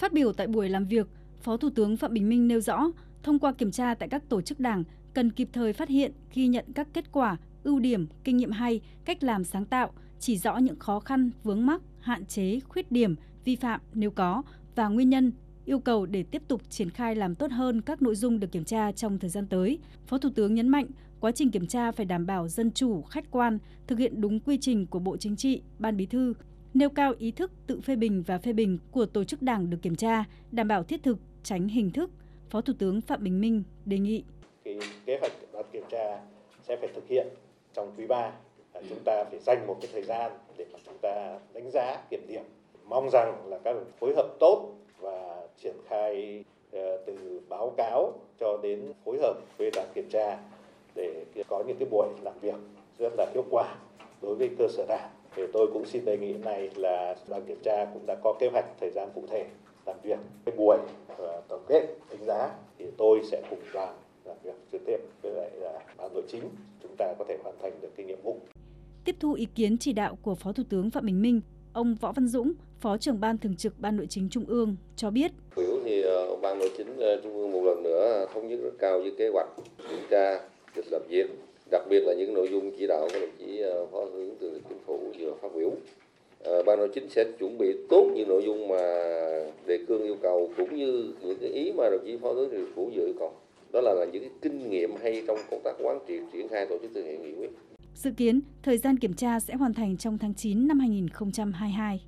Phát biểu tại buổi làm việc, Phó Thủ tướng Phạm Bình Minh nêu rõ, thông qua kiểm tra tại các tổ chức đảng, cần kịp thời phát hiện, ghi nhận các kết quả, ưu điểm, kinh nghiệm hay, cách làm sáng tạo, chỉ rõ những khó khăn, vướng mắc, hạn chế, khuyết điểm, vi phạm nếu có và nguyên nhân, yêu cầu để tiếp tục triển khai làm tốt hơn các nội dung được kiểm tra trong thời gian tới. Phó Thủ tướng nhấn mạnh, quá trình kiểm tra phải đảm bảo dân chủ, khách quan, thực hiện đúng quy trình của Bộ Chính trị, Ban Bí thư, nêu cao ý thức tự phê bình và phê bình của tổ chức đảng được kiểm tra, đảm bảo thiết thực, tránh hình thức. Phó Thủ tướng Phạm Bình Minh đề nghị. Cái kế hoạch đoàn kiểm tra sẽ phải thực hiện trong quý 3. Chúng ta phải dành một cái thời gian để mà chúng ta đánh giá, kiểm điểm. Mong rằng là các phối hợp tốt và triển khai ờ, từ báo cáo cho đến phối hợp với đoàn kiểm tra để có những cái buổi làm việc rất là hiệu quả đối với cơ sở đảng thì tôi cũng xin đề nghị này là đoàn kiểm tra cũng đã có kế hoạch thời gian cụ thể làm việc cái buổi và tổng kết đánh giá thì tôi sẽ cùng đoàn làm việc trực tiếp với lại là ban nội chính chúng ta có thể hoàn thành được cái nhiệm vụ. Tiếp thu ý kiến chỉ đạo của Phó Thủ tướng Phạm Bình Minh, ông Võ Văn Dũng, Phó trưởng ban thường trực Ban Nội chính Trung ương cho biết. Biểu thì ờ, Ban Nội chính ờ, Trung ương một lần nữa thống nhất rất cao với kế hoạch kiểm tra, lịch làm việc đặc biệt là những nội dung chỉ đạo của đồng chí ờ, phó thủ tướng thường trực chính phủ vừa phát biểu ờ, ban nội chính sẽ chuẩn bị tốt những nội dung mà đề cương yêu cầu cũng như những cái ý mà đồng chí phó tướng thường phủ dự yêu cầu đó là, là những cái kinh nghiệm hay trong công tác quán triệt triển khai tổ chức thực hiện nghị quyết Dự kiến, thời gian kiểm tra sẽ hoàn thành trong tháng 9 năm 2022.